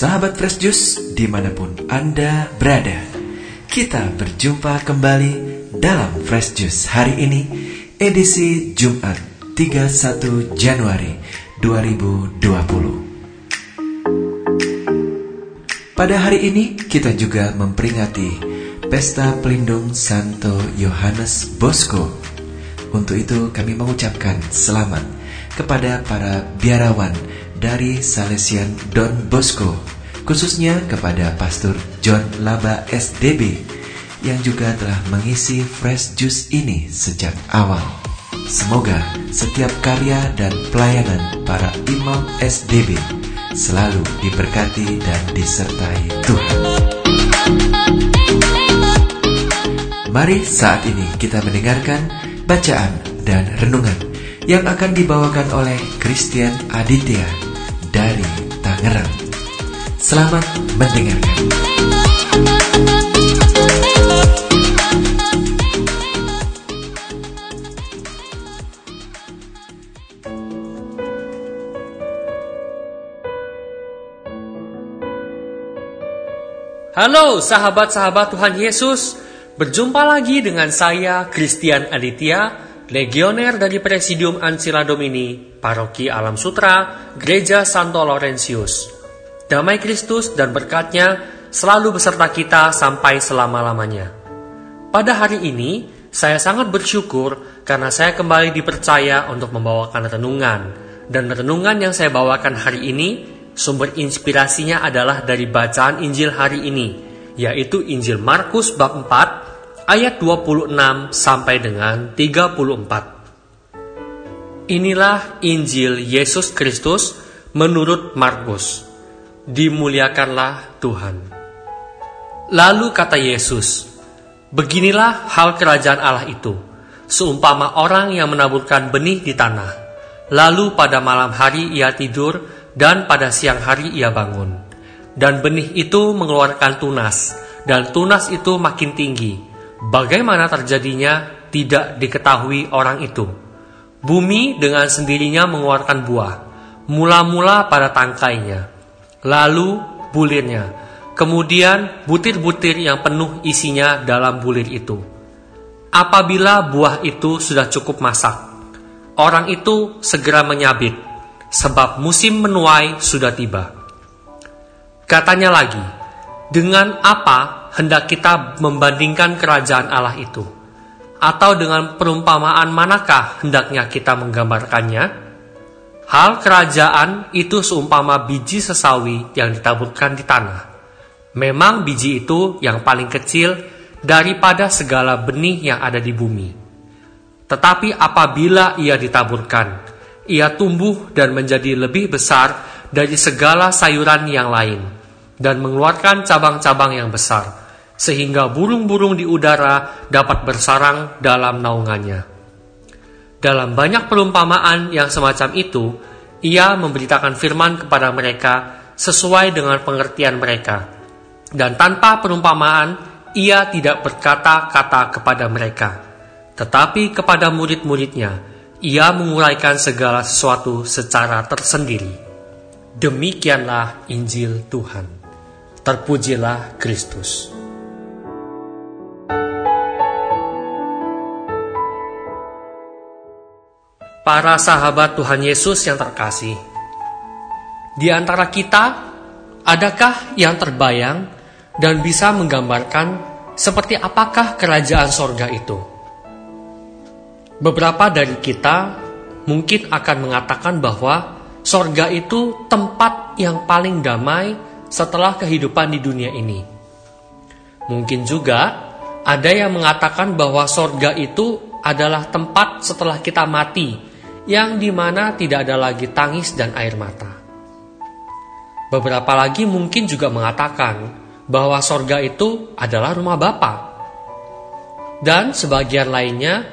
Sahabat Fresh Juice di mana pun Anda berada Kita berjumpa kembali dalam Fresh Juice hari ini Edisi Jumat 31 Januari 2020 Pada hari ini kita juga memperingati Pesta Pelindung Santo Yohanes Bosco. Untuk itu kami mengucapkan selamat kepada para biarawan dari Salesian Don Bosco, khususnya kepada Pastor John Laba SDB yang juga telah mengisi Fresh Juice ini sejak awal. Semoga setiap karya dan pelayanan para imam SDB selalu diberkati dan disertai Tuhan. Mari saat ini kita mendengarkan bacaan dan renungan yang akan dibawakan oleh Christian Aditya dari Tangerang. Selamat mendengarkan. Halo sahabat-sahabat Tuhan Yesus, berjumpa lagi dengan saya Christian Aditya legioner dari Presidium Ancila Domini, Paroki Alam Sutra, Gereja Santo Laurentius. Damai Kristus dan berkatnya selalu beserta kita sampai selama-lamanya. Pada hari ini, saya sangat bersyukur karena saya kembali dipercaya untuk membawakan renungan. Dan renungan yang saya bawakan hari ini, sumber inspirasinya adalah dari bacaan Injil hari ini, yaitu Injil Markus bab 4 ayat 26 sampai dengan 34. Inilah Injil Yesus Kristus menurut Markus. Dimuliakanlah Tuhan. Lalu kata Yesus, Beginilah hal kerajaan Allah itu, seumpama orang yang menaburkan benih di tanah. Lalu pada malam hari ia tidur, dan pada siang hari ia bangun. Dan benih itu mengeluarkan tunas, dan tunas itu makin tinggi, Bagaimana terjadinya tidak diketahui orang itu. Bumi dengan sendirinya mengeluarkan buah, mula-mula pada tangkainya, lalu bulirnya, kemudian butir-butir yang penuh isinya dalam bulir itu. Apabila buah itu sudah cukup masak, orang itu segera menyabit, sebab musim menuai sudah tiba. Katanya lagi, dengan apa hendak kita membandingkan kerajaan Allah itu? Atau dengan perumpamaan manakah hendaknya kita menggambarkannya? Hal kerajaan itu seumpama biji sesawi yang ditaburkan di tanah. Memang biji itu yang paling kecil daripada segala benih yang ada di bumi. Tetapi apabila ia ditaburkan, ia tumbuh dan menjadi lebih besar dari segala sayuran yang lain, dan mengeluarkan cabang-cabang yang besar, sehingga burung-burung di udara dapat bersarang dalam naungannya. Dalam banyak perumpamaan yang semacam itu, ia memberitakan firman kepada mereka sesuai dengan pengertian mereka. Dan tanpa perumpamaan, ia tidak berkata-kata kepada mereka. Tetapi kepada murid-muridnya, ia menguraikan segala sesuatu secara tersendiri. Demikianlah Injil Tuhan. Terpujilah Kristus. Para sahabat Tuhan Yesus yang terkasih. Di antara kita, adakah yang terbayang dan bisa menggambarkan seperti apakah kerajaan sorga itu? Beberapa dari kita mungkin akan mengatakan bahwa sorga itu tempat yang paling damai setelah kehidupan di dunia ini. Mungkin juga ada yang mengatakan bahwa sorga itu adalah tempat setelah kita mati yang di mana tidak ada lagi tangis dan air mata. Beberapa lagi mungkin juga mengatakan bahwa sorga itu adalah rumah Bapa. Dan sebagian lainnya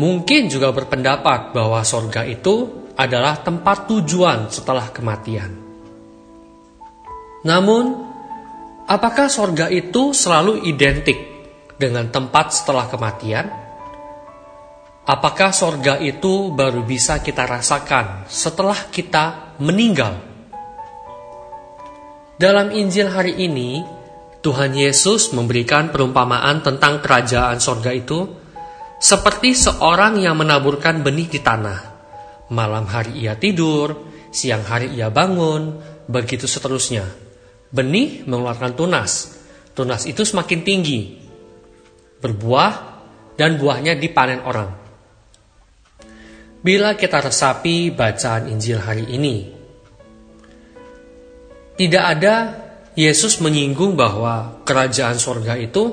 mungkin juga berpendapat bahwa sorga itu adalah tempat tujuan setelah kematian. Namun, apakah sorga itu selalu identik dengan tempat setelah kematian? Apakah sorga itu baru bisa kita rasakan setelah kita meninggal? Dalam Injil hari ini, Tuhan Yesus memberikan perumpamaan tentang kerajaan sorga itu seperti seorang yang menaburkan benih di tanah. Malam hari ia tidur, siang hari ia bangun, begitu seterusnya. Benih mengeluarkan tunas. Tunas itu semakin tinggi, berbuah, dan buahnya dipanen orang. Bila kita resapi bacaan Injil hari ini, tidak ada Yesus menyinggung bahwa kerajaan sorga itu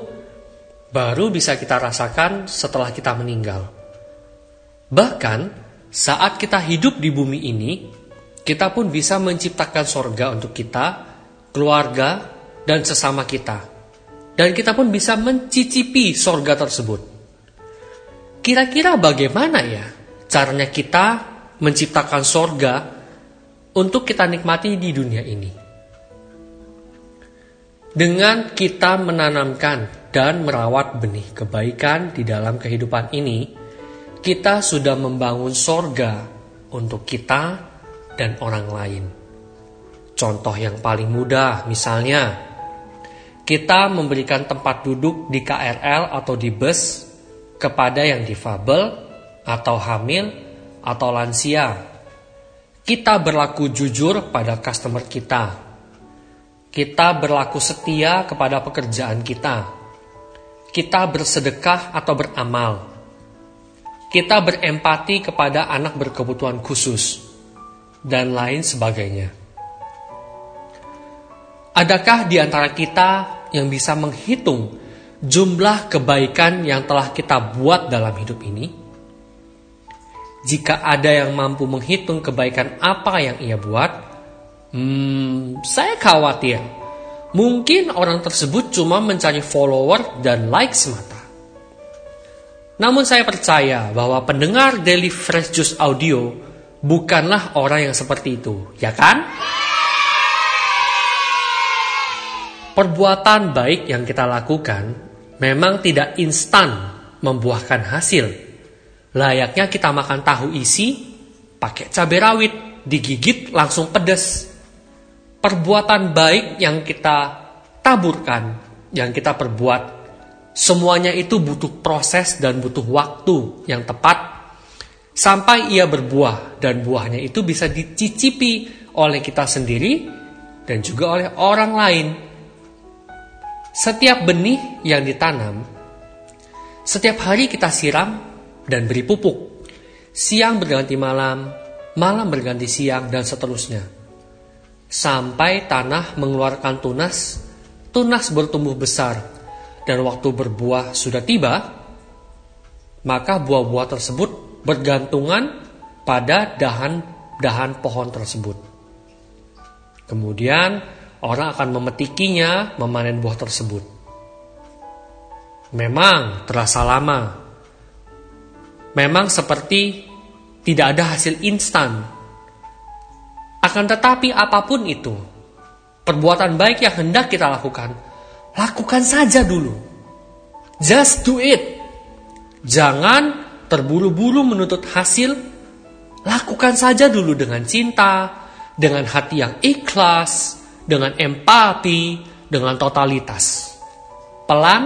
baru bisa kita rasakan setelah kita meninggal. Bahkan saat kita hidup di bumi ini, kita pun bisa menciptakan sorga untuk kita, keluarga, dan sesama kita. Dan kita pun bisa mencicipi sorga tersebut. Kira-kira bagaimana ya caranya kita menciptakan sorga untuk kita nikmati di dunia ini? Dengan kita menanamkan dan merawat benih kebaikan di dalam kehidupan ini, kita sudah membangun sorga untuk kita dan orang lain. Contoh yang paling mudah, misalnya, kita memberikan tempat duduk di KRL atau di bus kepada yang difabel atau hamil atau lansia. Kita berlaku jujur pada customer kita kita berlaku setia kepada pekerjaan kita. Kita bersedekah atau beramal. Kita berempati kepada anak berkebutuhan khusus. Dan lain sebagainya. Adakah di antara kita yang bisa menghitung jumlah kebaikan yang telah kita buat dalam hidup ini? Jika ada yang mampu menghitung kebaikan apa yang ia buat, Hmm, saya khawatir. Mungkin orang tersebut cuma mencari follower dan like semata. Namun saya percaya bahwa pendengar Daily Fresh Juice Audio bukanlah orang yang seperti itu, ya kan? Perbuatan baik yang kita lakukan memang tidak instan membuahkan hasil. Layaknya kita makan tahu isi pakai cabai rawit, digigit langsung pedas perbuatan baik yang kita taburkan, yang kita perbuat, semuanya itu butuh proses dan butuh waktu yang tepat sampai ia berbuah dan buahnya itu bisa dicicipi oleh kita sendiri dan juga oleh orang lain. Setiap benih yang ditanam, setiap hari kita siram dan beri pupuk. Siang berganti malam, malam berganti siang, dan seterusnya sampai tanah mengeluarkan tunas, tunas bertumbuh besar, dan waktu berbuah sudah tiba, maka buah-buah tersebut bergantungan pada dahan-dahan pohon tersebut. Kemudian orang akan memetikinya, memanen buah tersebut. Memang terasa lama. Memang seperti tidak ada hasil instan akan tetapi apa pun itu, perbuatan baik yang hendak kita lakukan, lakukan saja dulu. Just do it. Jangan terburu-buru menuntut hasil, lakukan saja dulu dengan cinta, dengan hati yang ikhlas, dengan empati, dengan totalitas. Pelan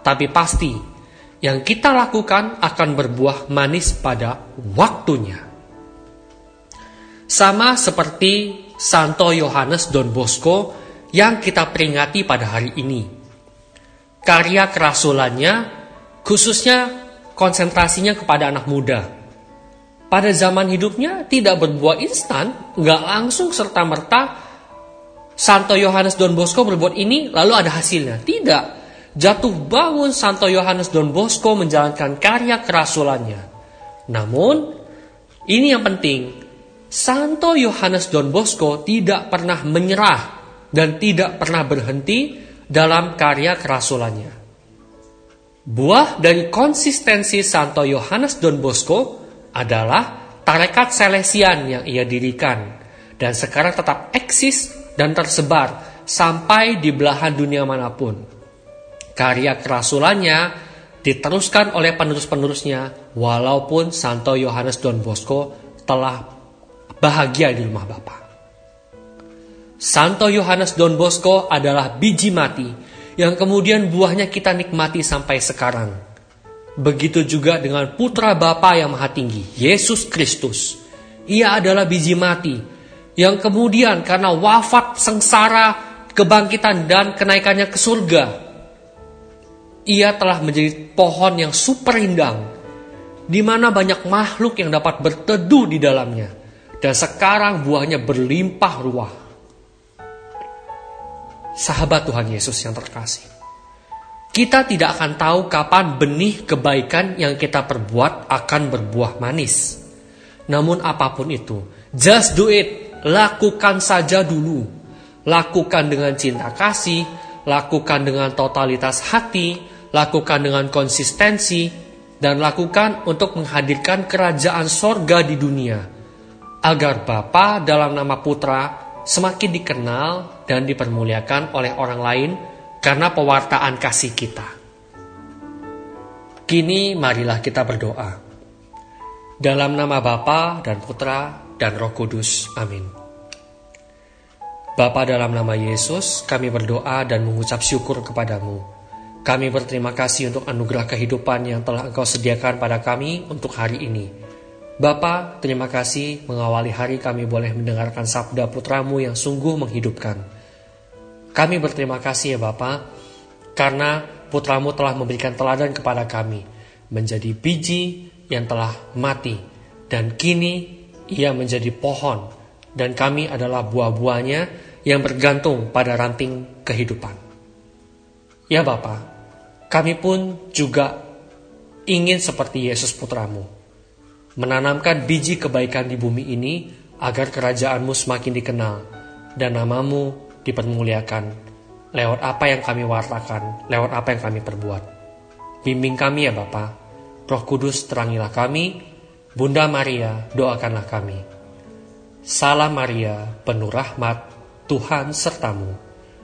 tapi pasti, yang kita lakukan akan berbuah manis pada waktunya. Sama seperti Santo Yohanes Don Bosco yang kita peringati pada hari ini. Karya kerasulannya khususnya konsentrasinya kepada anak muda. Pada zaman hidupnya tidak berbuah instan, nggak langsung serta-merta Santo Yohanes Don Bosco berbuat ini lalu ada hasilnya. Tidak. Jatuh bangun Santo Yohanes Don Bosco menjalankan karya kerasulannya. Namun, ini yang penting, Santo Yohanes Don Bosco tidak pernah menyerah dan tidak pernah berhenti dalam karya kerasulannya. Buah dari konsistensi Santo Yohanes Don Bosco adalah tarekat Selesian yang ia dirikan dan sekarang tetap eksis dan tersebar sampai di belahan dunia mana pun. Karya kerasulannya diteruskan oleh penerus-penerusnya walaupun Santo Yohanes Don Bosco telah bahagia di rumah Bapa. Santo Yohanes Don Bosco adalah biji mati yang kemudian buahnya kita nikmati sampai sekarang. Begitu juga dengan putra Bapa yang maha tinggi, Yesus Kristus. Ia adalah biji mati yang kemudian karena wafat sengsara, kebangkitan dan kenaikannya ke surga, ia telah menjadi pohon yang super rindang, di mana banyak makhluk yang dapat berteduh di dalamnya, dan sekarang buahnya berlimpah ruah sahabat Tuhan Yesus yang terkasih. Kita tidak akan tahu kapan benih kebaikan yang kita perbuat akan berbuah manis. Namun apa pun itu, just do it, lakukan saja dulu. Lakukan dengan cinta kasih, lakukan dengan totalitas hati, lakukan dengan konsistensi, dan lakukan untuk menghadirkan kerajaan sorga di dunia. Agar Bapa dalam nama Putra semakin dikenal dan dipermuliakan oleh orang lain karena pewartaan kasih kita. Kini marilah kita berdoa. Dalam nama Bapa dan Putra dan Roh Kudus. Amin. Bapa dalam nama Yesus, kami berdoa dan mengucap syukur kepadamu. Kami berterima kasih untuk anugerah kehidupan yang telah Engkau sediakan pada kami untuk hari ini. Bapa, terima kasih mengawali hari kami boleh mendengarkan sabda putramu yang sungguh menghidupkan. Kami berterima kasih ya Bapa, karena putramu telah memberikan teladan kepada kami, menjadi biji yang telah mati, dan kini ia menjadi pohon, dan kami adalah buah-buahnya yang bergantung pada ranting kehidupan. Ya Bapa, kami pun juga ingin seperti Yesus putramu, menanamkan biji kebaikan di bumi ini agar kerajaanmu semakin dikenal dan namamu dipermuliakan lewat apa yang kami wartakan, lewat apa yang kami perbuat. Bimbing kami ya Bapa, Roh Kudus terangilah kami, Bunda Maria doakanlah kami. Salam Maria, penuh rahmat, Tuhan sertamu.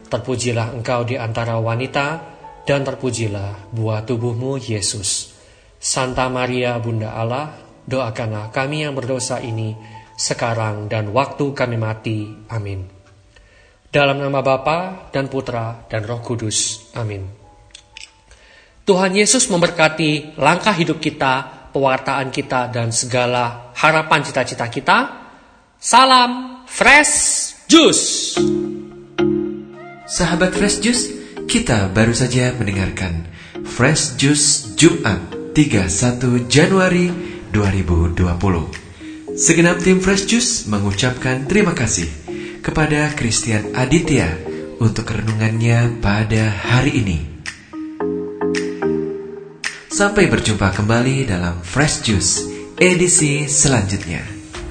Terpujilah engkau di antara wanita, dan terpujilah buah tubuhmu Yesus. Santa Maria Bunda Allah, doakanlah kami yang berdosa ini sekarang dan waktu kami mati. Amin. Dalam nama Bapa dan Putra dan Roh Kudus. Amin. Tuhan Yesus memberkati langkah hidup kita, pewartaan kita, dan segala harapan cita-cita kita. Salam Fresh Juice. Sahabat Fresh Juice, kita baru saja mendengarkan Fresh Juice Jumat 31 Januari 2020. Segenap tim Fresh Juice mengucapkan terima kasih kepada Christian Aditya untuk renungannya pada hari ini. Sampai berjumpa kembali dalam Fresh Juice edisi selanjutnya.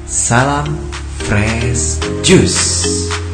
Salam Fresh Juice.